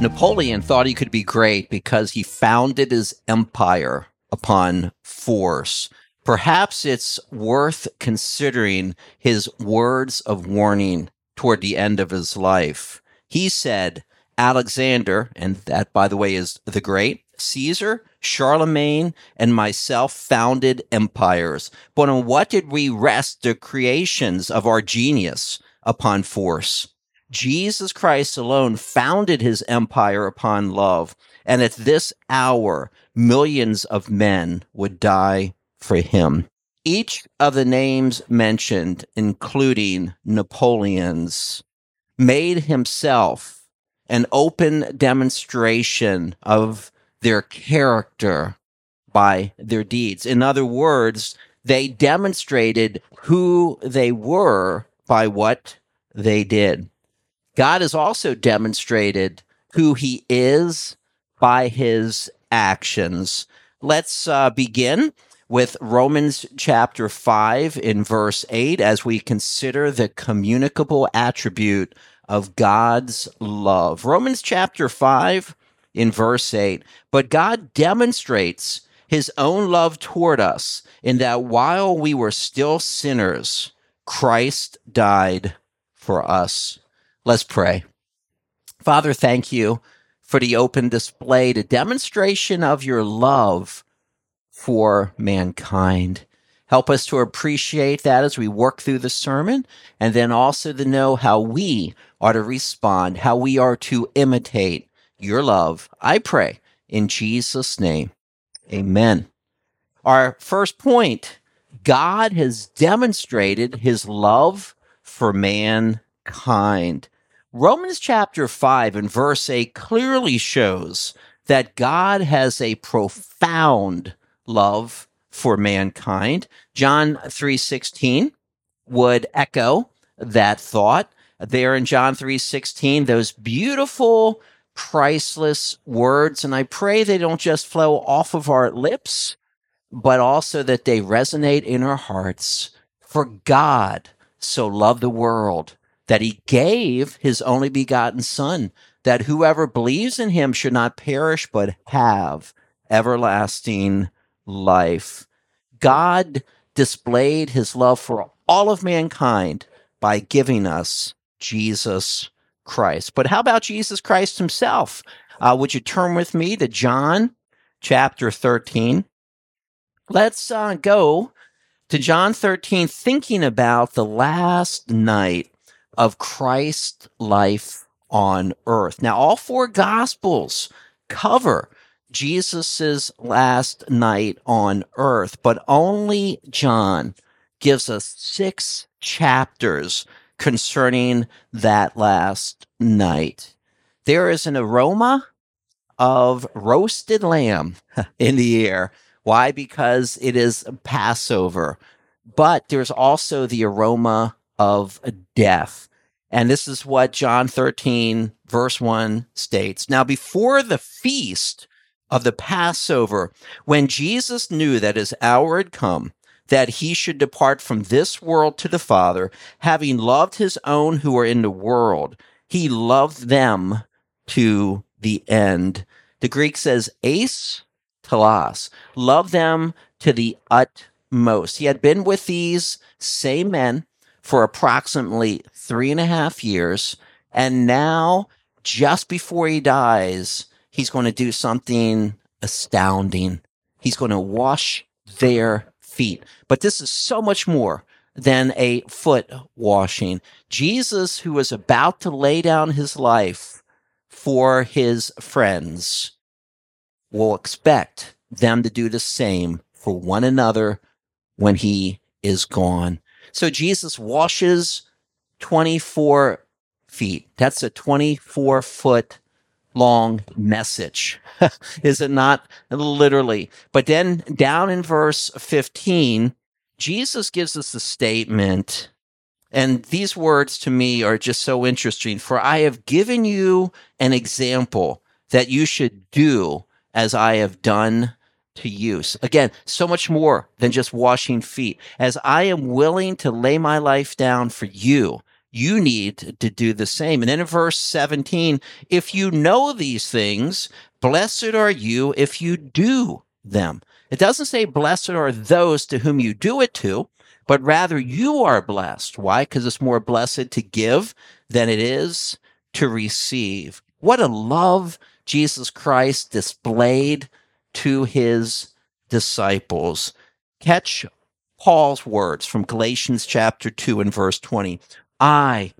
Napoleon thought he could be great because he founded his empire upon force. Perhaps it's worth considering his words of warning toward the end of his life. He said, Alexander, and that, by the way, is the great, Caesar, Charlemagne, and myself founded empires. But on what did we rest the creations of our genius upon force? Jesus Christ alone founded his empire upon love. And at this hour, millions of men would die for him. Each of the names mentioned, including Napoleon's, made himself an open demonstration of their character by their deeds. In other words, they demonstrated who they were by what they did. God has also demonstrated who he is by his actions. Let's uh, begin with Romans chapter 5 in verse 8 as we consider the communicable attribute of God's love. Romans chapter 5 in verse 8. But God demonstrates his own love toward us in that while we were still sinners, Christ died for us. Let's pray. Father, thank you for the open display, the demonstration of your love for mankind. Help us to appreciate that as we work through the sermon, and then also to know how we are to respond, how we are to imitate your love. I pray in Jesus' name. Amen. Our first point God has demonstrated his love for man kind. Romans chapter 5 and verse 8 clearly shows that God has a profound love for mankind. John 3:16 would echo that thought. There in John 3:16 those beautiful priceless words and I pray they don't just flow off of our lips but also that they resonate in our hearts. For God so loved the world that he gave his only begotten Son, that whoever believes in him should not perish, but have everlasting life. God displayed his love for all of mankind by giving us Jesus Christ. But how about Jesus Christ himself? Uh, would you turn with me to John chapter 13? Let's uh, go to John 13, thinking about the last night of Christ's life on earth. Now, all four gospels cover Jesus's last night on earth, but only John gives us six chapters concerning that last night. There is an aroma of roasted lamb in the air. Why? Because it is Passover. But there's also the aroma of death. And this is what John 13, verse 1 states. Now, before the feast of the Passover, when Jesus knew that his hour had come, that he should depart from this world to the Father, having loved his own who are in the world, he loved them to the end. The Greek says, eis telos, love them to the utmost. He had been with these same men for approximately three and a half years. And now, just before he dies, he's going to do something astounding. He's going to wash their feet. But this is so much more than a foot washing. Jesus, who was about to lay down his life for his friends, will expect them to do the same for one another when he is gone. So Jesus washes 24 feet. That's a 24 foot long message. Is it not literally? But then down in verse 15, Jesus gives us a statement. And these words to me are just so interesting. For I have given you an example that you should do as I have done to use. Again, so much more than just washing feet. As I am willing to lay my life down for you, you need to do the same. And then in verse 17, if you know these things, blessed are you if you do them. It doesn't say blessed are those to whom you do it to, but rather you are blessed. Why? Because it's more blessed to give than it is to receive. What a love Jesus Christ displayed to his disciples. Catch Paul's words from Galatians chapter 2 and verse 20. I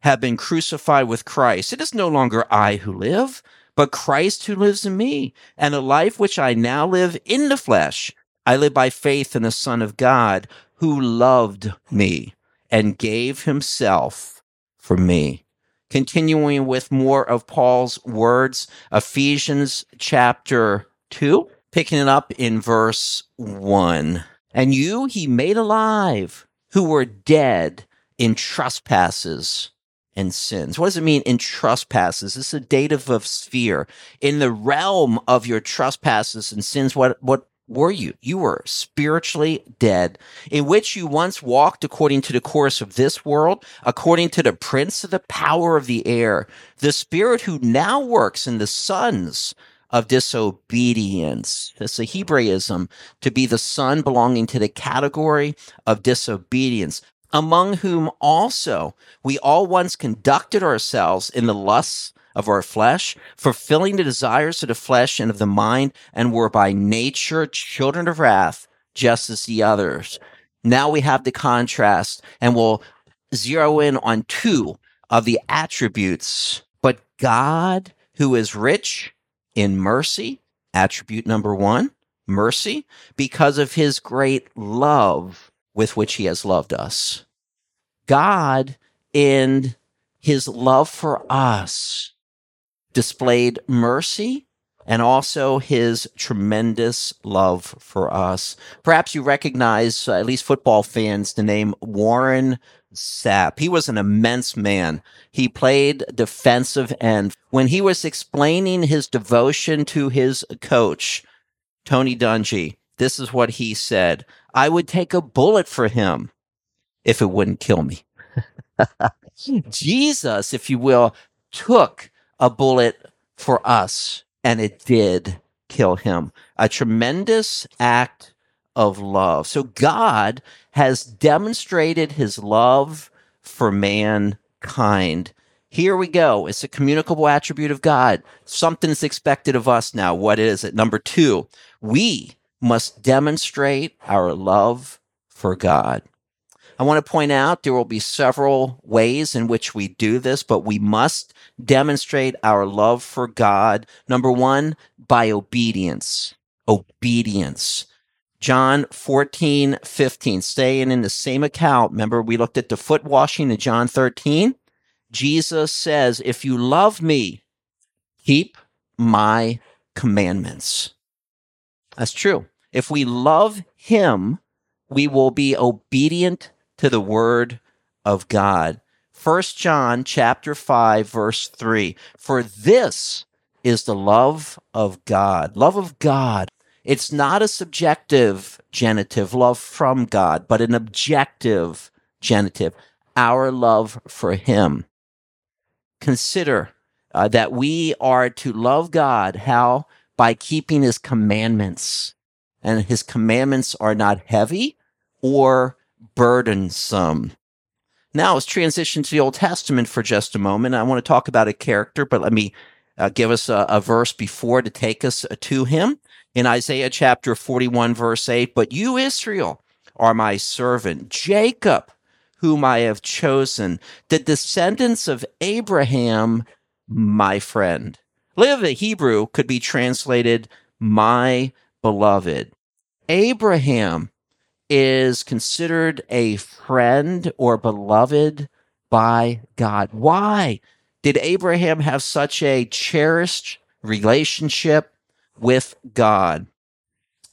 have been crucified with Christ. It is no longer I who live, but Christ who lives in me. And the life which I now live in the flesh, I live by faith in the Son of God who loved me and gave himself for me. Continuing with more of Paul's words, Ephesians chapter 2, picking it up in verse 1. And you he made alive who were dead in trespasses and sins. What does it mean in trespasses? This is a dative of sphere. In the realm of your trespasses and sins, what, what were you? You were spiritually dead, in which you once walked according to the course of this world, according to the prince of the power of the air, the spirit who now works in the sons of disobedience. It's a Hebraism to be the son belonging to the category of disobedience among whom also we all once conducted ourselves in the lusts of our flesh, fulfilling the desires of the flesh and of the mind, and were by nature children of wrath, just as the others. Now we have the contrast, and we'll zero in on two of the attributes. But God, who is rich in mercy, attribute number one, mercy, because of his great love with which he has loved us. God, in his love for us, displayed mercy and also his tremendous love for us. Perhaps you recognize, uh, at least football fans, the name Warren Sapp. He was an immense man. He played defensive end. When he was explaining his devotion to his coach, Tony Dungy, this is what he said. I would take a bullet for him if it wouldn't kill me. Jesus, if you will, took a bullet for us and it did kill him. A tremendous act of love. So God has demonstrated his love for mankind. Here we go. It's a communicable attribute of God. Something is expected of us now. What is it? Number two, we must demonstrate our love for God. I want to point out there will be several ways in which we do this, but we must demonstrate our love for God. Number one, by obedience. Obedience. John 14, 15, staying in the same account. Remember, we looked at the foot washing in John 13. Jesus says, If you love me, keep my commandments. That's true. If we love him, we will be obedient to the word of God. First John chapter 5 verse 3. For this is the love of God. Love of God. It's not a subjective genitive, love from God, but an objective genitive, our love for Him. Consider uh, that we are to love God. How? By keeping His commandments. And His commandments are not heavy or burdensome. Now let's transition to the Old Testament for just a moment. I want to talk about a character, but let me uh, give us a, a, verse before to take us uh, to him. In Isaiah chapter 41, verse 8, but you, Israel, are my servant, Jacob, whom I have chosen, the descendants of Abraham, my friend. Live the Hebrew could be translated, my beloved. Abraham is considered a friend or beloved by God. Why did Abraham have such a cherished relationship with God?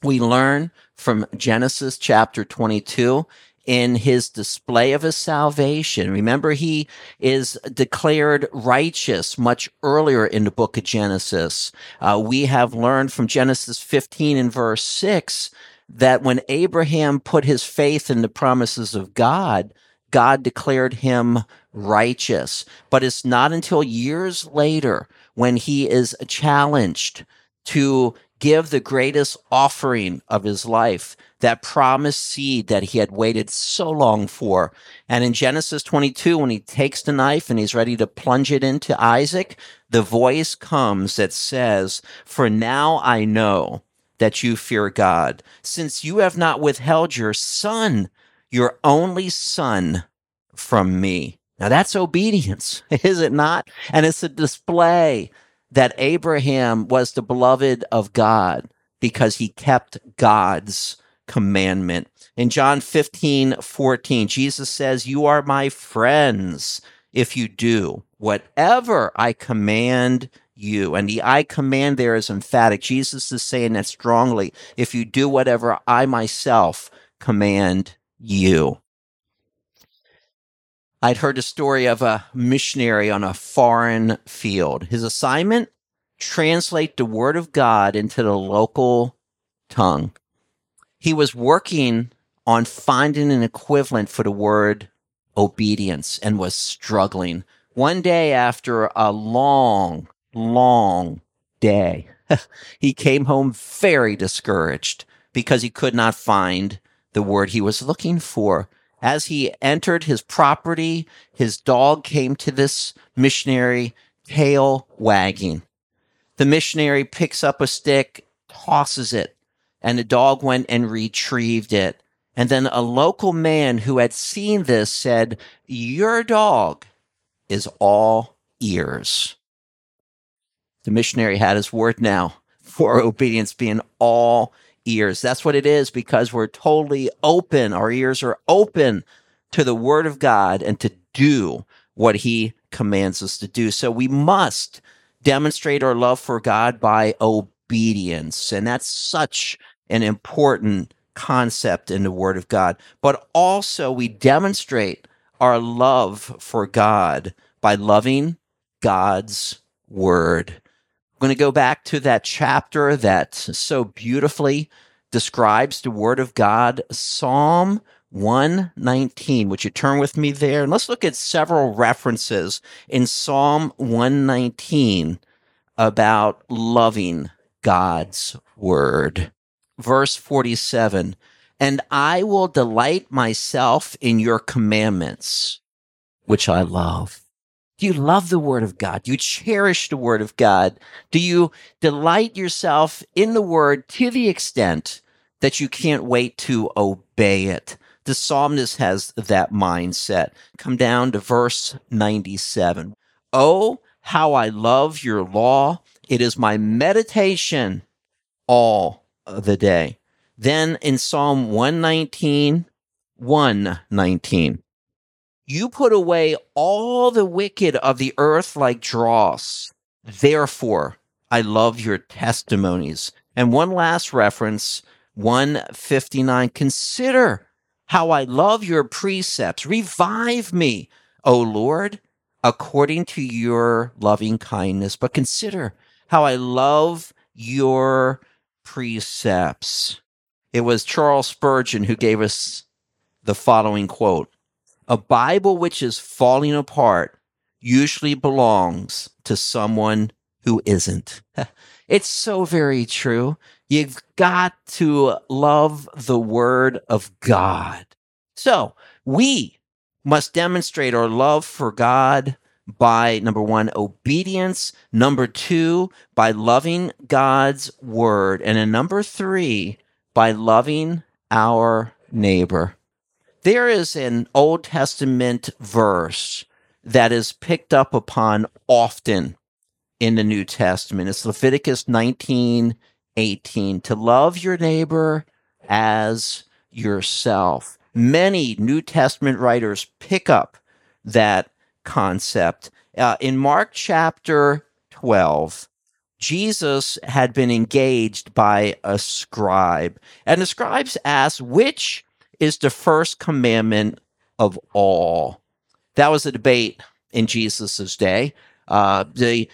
We learn from Genesis chapter 22 in his display of his salvation. Remember, he is declared righteous much earlier in the book of Genesis. Uh, we have learned from Genesis 15 and verse 6 that when Abraham put his faith in the promises of God, God declared him righteous. But it's not until years later when he is challenged to give the greatest offering of his life, that promised seed that he had waited so long for. And in Genesis 22, when he takes the knife and he's ready to plunge it into Isaac, the voice comes that says, For now I know that you fear God, since you have not withheld your son, your only son, from me. Now that's obedience, is it not? And it's a display that Abraham was the beloved of God because he kept God's commandment. In John 15, 14, Jesus says, You are my friends if you do whatever I command you. And the I command there is emphatic. Jesus is saying that strongly. If you do whatever I myself command you. I'd heard a story of a missionary on a foreign field. His assignment translate the word of God into the local tongue. He was working on finding an equivalent for the word obedience and was struggling. One day after a long, long day, he came home very discouraged because he could not find the word he was looking for. As he entered his property, his dog came to this missionary, tail wagging. The missionary picks up a stick, tosses it, and the dog went and retrieved it. And then a local man who had seen this said, Your dog is all ears. The missionary had his word now for obedience being all ears. That's what it is because we're totally open. Our ears are open to the word of God and to do what he commands us to do. So we must demonstrate our love for God by obedience. And that's such an important concept in the word of God. But also we demonstrate our love for God by loving God's word. I'm going to go back to that chapter that so beautifully describes the Word of God, Psalm 119. Would you turn with me there? And let's look at several references in Psalm 119 about loving God's Word. Verse 47 And I will delight myself in your commandments, which I love. Do you love the word of God? Do you cherish the word of God? Do you delight yourself in the word to the extent that you can't wait to obey it? The psalmist has that mindset. Come down to verse 97. Oh, how I love your law. It is my meditation all the day. Then in Psalm 119, 119. You put away all the wicked of the earth like dross. Therefore, I love your testimonies. And one last reference, 159. Consider how I love your precepts. Revive me, O Lord, according to your loving kindness. But consider how I love your precepts. It was Charles Spurgeon who gave us the following quote a Bible which is falling apart usually belongs to someone who isn't. It's so very true. You've got to love the word of God. So we must demonstrate our love for God by number one, obedience. Number two, by loving God's word. And then number three, by loving our neighbor there is an Old Testament verse that is picked up upon often in the New Testament. It's Leviticus 19 18 to love your neighbor as yourself. Many New Testament writers pick up that concept. Uh, in Mark chapter 12, Jesus had been engaged by a scribe, and the scribes asked, Which is the first commandment of all. That was a debate in Jesus's day. Uh, the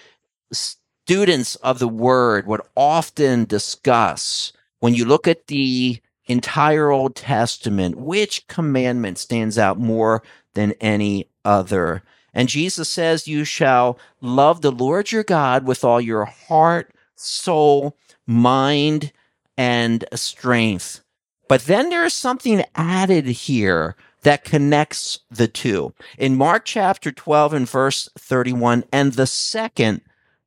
students of the word would often discuss when you look at the entire Old Testament, which commandment stands out more than any other. And Jesus says, You shall love the Lord your God with all your heart, soul, mind, and strength. But then there is something added here that connects the two. In Mark chapter 12 and verse 31, and the second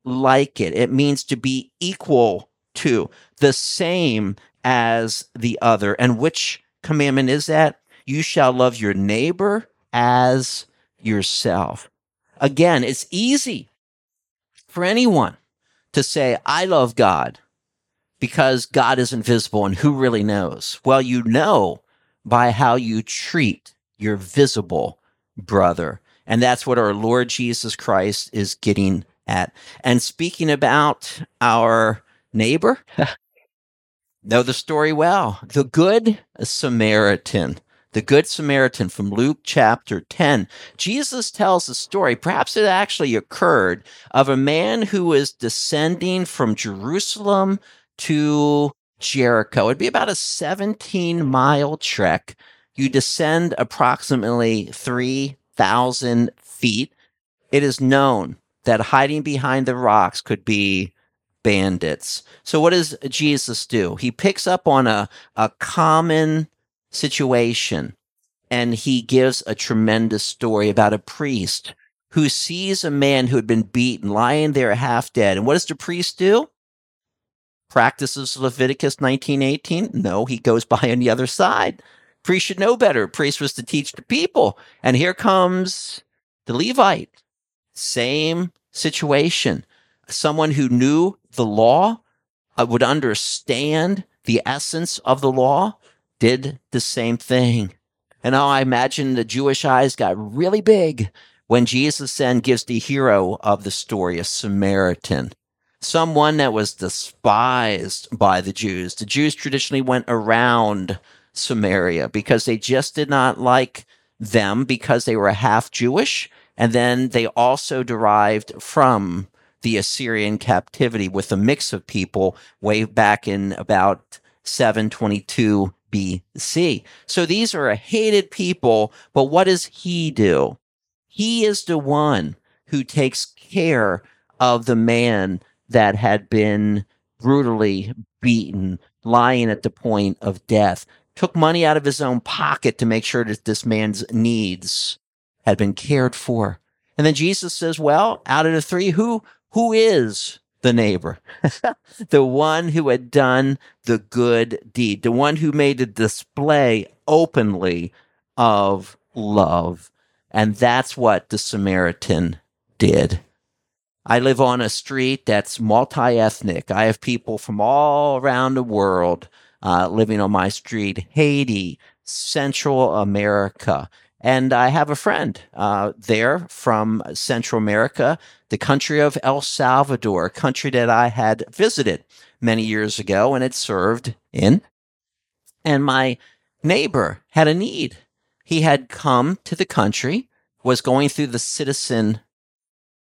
like it, it means to be equal to, the same as the other. And which commandment is that? You shall love your neighbor as yourself. Again, it's easy for anyone to say, I love God because God is invisible and who really knows? Well, you know by how you treat your visible brother. And that's what our Lord Jesus Christ is getting at. And speaking about our neighbor, know the story well. The Good Samaritan. The Good Samaritan from Luke chapter 10. Jesus tells a story, perhaps it actually occurred, of a man who was descending from Jerusalem to Jericho. It'd be about a 17 mile trek. You descend approximately 3,000 feet. It is known that hiding behind the rocks could be bandits. So, what does Jesus do? He picks up on a, a common situation and he gives a tremendous story about a priest who sees a man who had been beaten lying there half dead. And what does the priest do? Practices Leviticus 19:18? No, he goes by on the other side. Priest should know better. Priest was to teach the people. And here comes the Levite. Same situation. Someone who knew the law, uh, would understand the essence of the law, did the same thing. And now I imagine the Jewish eyes got really big when Jesus then gives the hero of the story, a Samaritan someone that was despised by the Jews. The Jews traditionally went around Samaria because they just did not like them because they were half Jewish. And then they also derived from the Assyrian captivity with a mix of people way back in about 722 BC. So these are a hated people, but what does he do? He is the one who takes care of the man that had been brutally beaten, lying at the point of death, took money out of his own pocket to make sure that this man's needs had been cared for. And then Jesus says, well, out of the three, who, who is the neighbor? the one who had done the good deed, the one who made a display openly of love. And that's what the Samaritan did. I live on a street that's multi ethnic. I have people from all around the world uh, living on my street Haiti, Central America. And I have a friend uh, there from Central America, the country of El Salvador, a country that I had visited many years ago and had served in. And my neighbor had a need. He had come to the country, was going through the citizen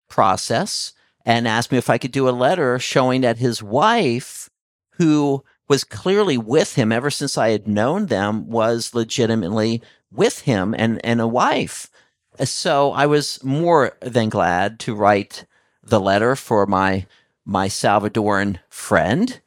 process and asked me if I could do a letter showing that his wife, who was clearly with him ever since I had known them, was legitimately with him and, and a wife. So I was more than glad to write the letter for my my Salvadoran friend.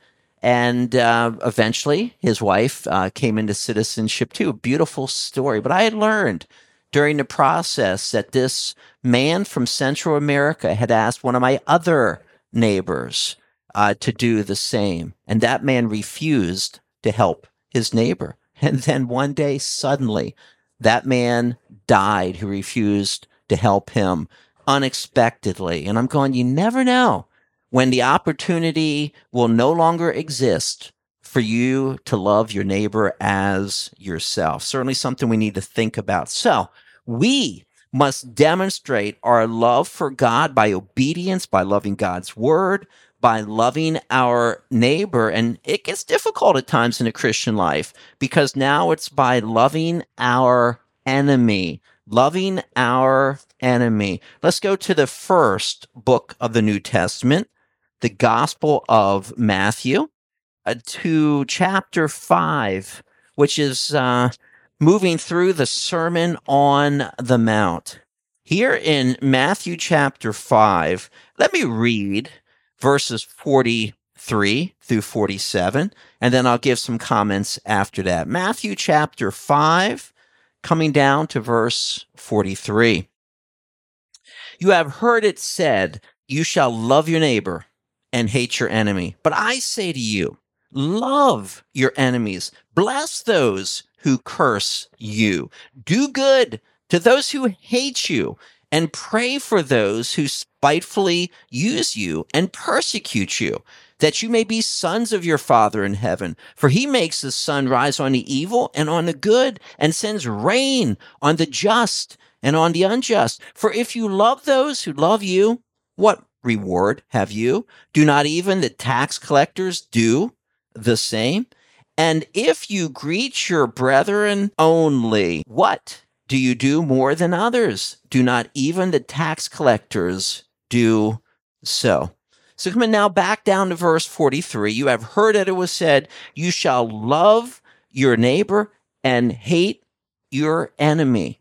And uh, eventually, his wife uh, came into citizenship too. Beautiful story. But I had learned during the process that this man from Central America had asked one of my other neighbors uh, to do the same. And that man refused to help his neighbor. And then one day, suddenly, that man died who refused to help him unexpectedly. And I'm going, you never know when the opportunity will no longer exist for you to love your neighbor as yourself. Certainly something we need to think about. So we must demonstrate our love for God by obedience, by loving God's word, by loving our neighbor. And it gets difficult at times in a Christian life because now it's by loving our enemy. Loving our enemy. Let's go to the first book of the New Testament, the Gospel of Matthew, uh, to chapter 5, which is uh, moving through the Sermon on the Mount. Here in Matthew chapter 5, let me read verses 43 through 47, and then I'll give some comments after that. Matthew chapter 5, coming down to verse 43. You have heard it said, You shall love your neighbor and hate your enemy. But I say to you, love your enemies, bless those who curse you, do good to those who hate you, and pray for those who spitefully use you and persecute you, that you may be sons of your Father in heaven. For he makes the sun rise on the evil and on the good, and sends rain on the just and on the unjust. For if you love those who love you, what reward have you? Do not even the tax collectors do the same? And if you greet your brethren only, what do you do more than others? Do not even the tax collectors do so? So coming now back down to verse 43, you have heard that it was said, you shall love your neighbor and hate your enemy.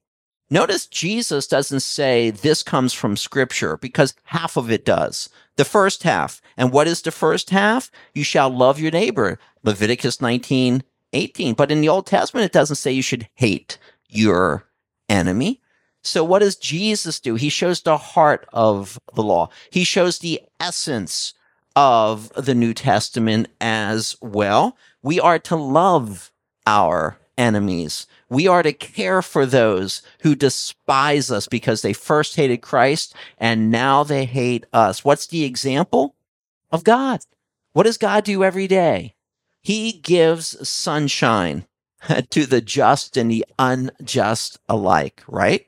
Notice Jesus doesn't say this comes from scripture because half of it does. The first half. And what is the first half? You shall love your neighbor. Leviticus 19, 18. But in the Old Testament, it doesn't say you should hate your enemy. So what does Jesus do? He shows the heart of the law. He shows the essence of the New Testament as well. We are to love our enemies. We are to care for those who despise us because they first hated Christ and now they hate us. What's the example of God? What does God do every day? He gives sunshine to the just and the unjust alike, right?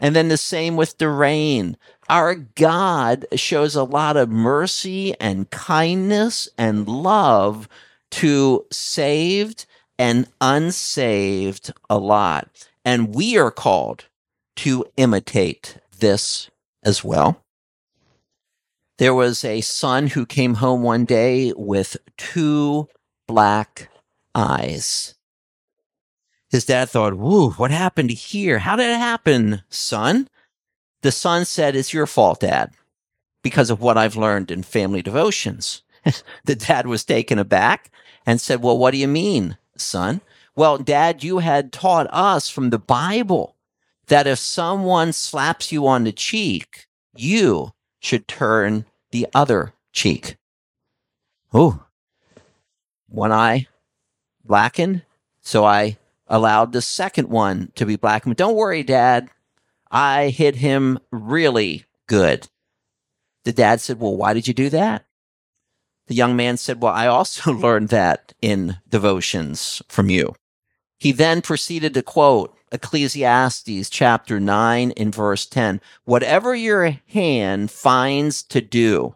And then the same with the rain. Our God shows a lot of mercy and kindness and love to saved and unsaved a lot. And we are called to imitate this as well. There was a son who came home one day with two black eyes. His dad thought, Whoa, what happened here? How did it happen, son? The son said, It's your fault, dad, because of what I've learned in family devotions. the dad was taken aback and said, Well, what do you mean? Son? Well, dad, you had taught us from the Bible that if someone slaps you on the cheek, you should turn the other cheek. Oh, one eye blackened. So I allowed the second one to be blackened. Don't worry, dad. I hit him really good. The dad said, Well, why did you do that? The young man said, Well, I also learned that in devotions from you. He then proceeded to quote Ecclesiastes chapter 9 in verse 10 Whatever your hand finds to do,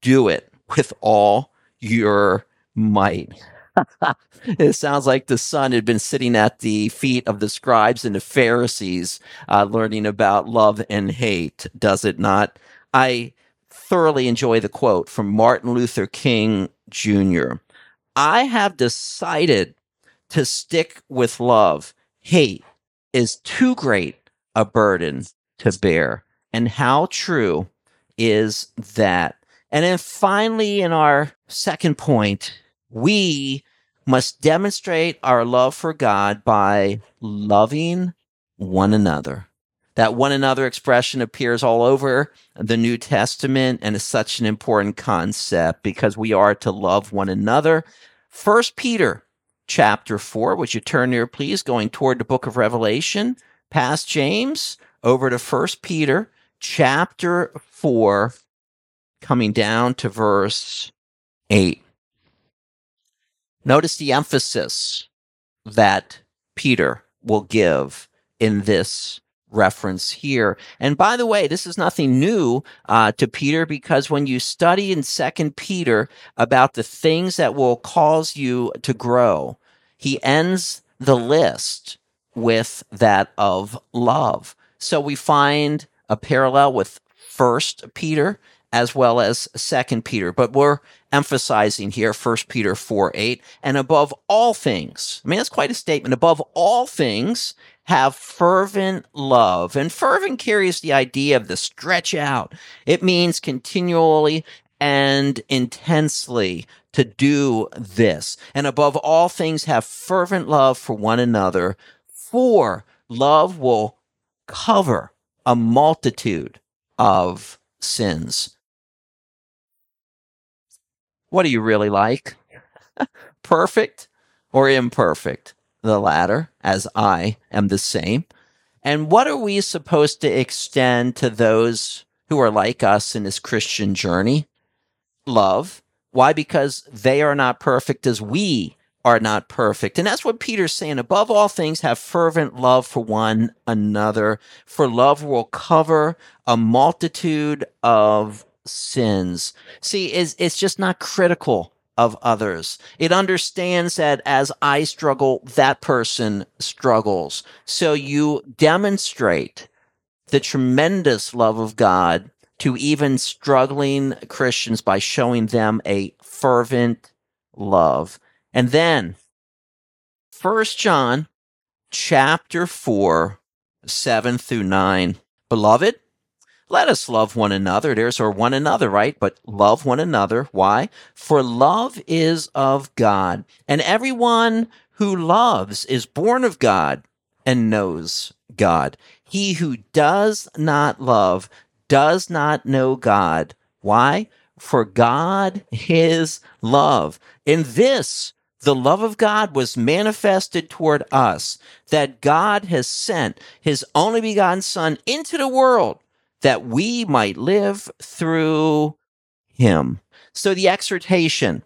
do it with all your might. it sounds like the son had been sitting at the feet of the scribes and the Pharisees, uh, learning about love and hate, does it not? I thoroughly enjoy the quote from Martin Luther King Jr. I have decided to stick with love. Hate is too great a burden to bear. And how true is that? And then finally, in our second point, we must demonstrate our love for God by loving one another. That one another expression appears all over the New Testament and is such an important concept because we are to love one another. First Peter chapter 4, would you turn there, please, going toward the book of Revelation, past James, over to First Peter chapter 4, coming down to verse 8. Notice the emphasis that Peter will give in this reference here. And by the way, this is nothing new uh, to Peter because when you study in Second Peter about the things that will cause you to grow, he ends the list with that of love. So we find a parallel with First Peter as well as Second Peter, but we're emphasizing here First Peter 4 8. And above all things, I mean, that's quite a statement. Above all things, have fervent love. And fervent carries the idea of the stretch out. It means continually and intensely to do this. And above all things, have fervent love for one another, for love will cover a multitude of sins. What do you really like? Perfect or imperfect? The latter, as I am the same. And what are we supposed to extend to those who are like us in this Christian journey? Love. Why? Because they are not perfect as we are not perfect. And that's what Peter's saying. Above all things, have fervent love for one another, for love will cover a multitude of sins. See, it's, it's just not critical of others. It understands that as I struggle, that person struggles. So you demonstrate the tremendous love of God to even struggling Christians by showing them a fervent love. And then First John chapter 4 7 through 9. Beloved, let us love one another. There's our one another, right? But love one another. Why? For love is of God, and everyone who loves is born of God and knows God. He who does not love does not know God. Why? For God is love. In this, the love of God was manifested toward us, that God has sent his only begotten Son into the world that we might live through him. So the exhortation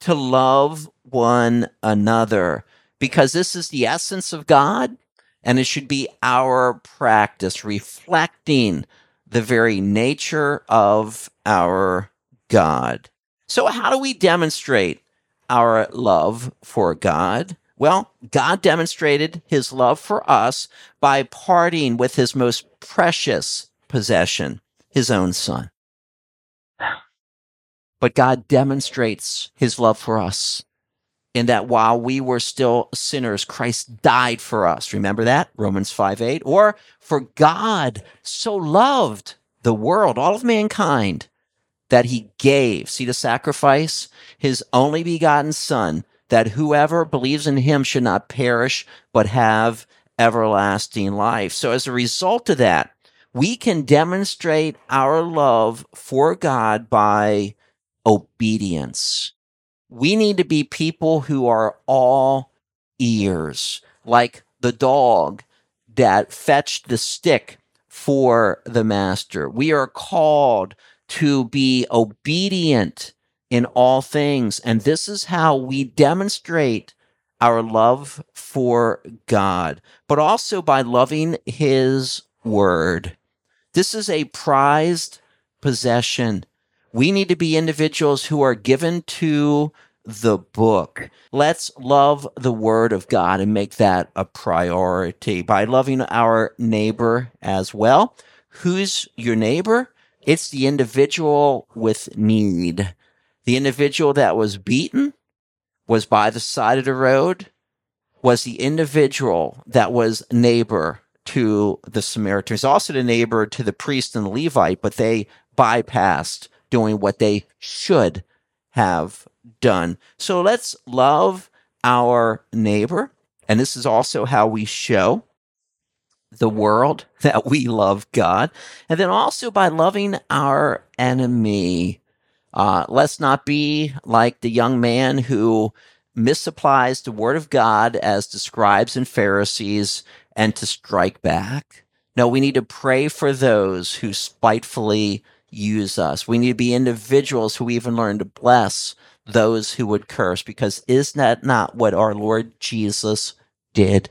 to love one another, because this is the essence of God, and it should be our practice, reflecting the very nature of our God. So, how do we demonstrate our love for God? Well, God demonstrated his love for us by parting with his most precious possession, his own son. But God demonstrates his love for us in that while we were still sinners, Christ died for us. Remember that? Romans 5 8. Or, for God so loved the world, all of mankind, that he gave, see the sacrifice? His only begotten Son, that whoever believes in him should not perish, but have everlasting life. So, as a result of that, we can demonstrate our love for God by obedience. We need to be people who are all ears, like the dog that fetched the stick for the master. We are called to be obedient in all things. And this is how we demonstrate our love for God, but also by loving His Word. This is a prized possession. We need to be individuals who are given to the book. Let's love the Word of God and make that a priority by loving our neighbor as well. Who's your neighbor? It's the individual with need. The individual that was beaten was by the side of the road, was the individual that was neighbor to the Samaritans, also the neighbor to the priest and the Levite, but they bypassed doing what they should have done. So let's love our neighbor. And this is also how we show the world that we love God. And then also by loving our enemy. Uh, let's not be like the young man who misapplies the word of God as the scribes and Pharisees and to strike back. No, we need to pray for those who spitefully use us. We need to be individuals who even learn to bless those who would curse because is that not what our Lord Jesus did?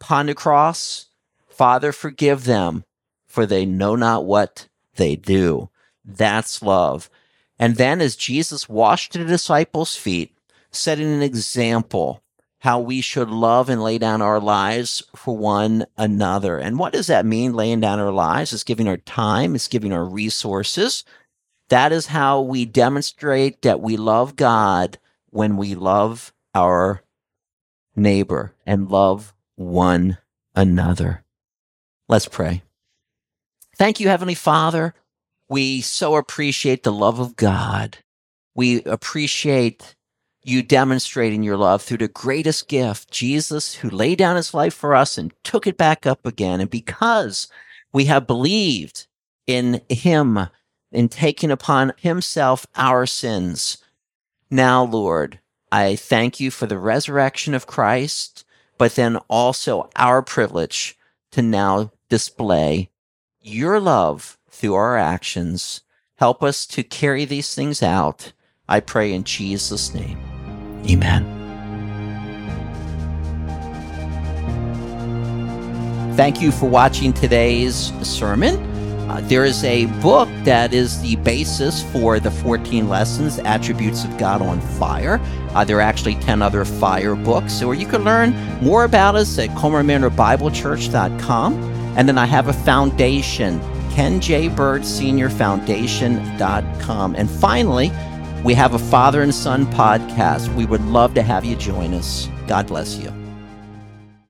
Upon the cross, Father, forgive them, for they know not what they do. That's love. And then as Jesus washed the disciples' feet, setting an example how we should love and lay down our lives for one another. And what does that mean, laying down our lives? It's giving our time, it's giving our resources, That is how we demonstrate that we love God when we love our neighbor and love one another. Let's pray. Thank you, Heavenly Father. We so appreciate the love of God. We appreciate you demonstrating your love through the greatest gift, Jesus, who laid down his life for us and took it back up again. And because we have believed in him, in taking upon himself our sins, now, Lord, I thank you for the resurrection of Christ, but then also our privilege to now display your love through our actions. Help us to carry these things out. I pray in Jesus' name. Amen. Thank you for watching today's sermon. Uh, there is a book that is the basis for the 14 lessons, Attributes of God on Fire. Uh, there are actually 10 other fire books, or you can learn more about us at ColmarManorBibleChurch.com. And then I have a foundation, Ken J. Burge Senior Foundation.com. And finally, we have a father and son podcast. We would love to have you join us. God bless you.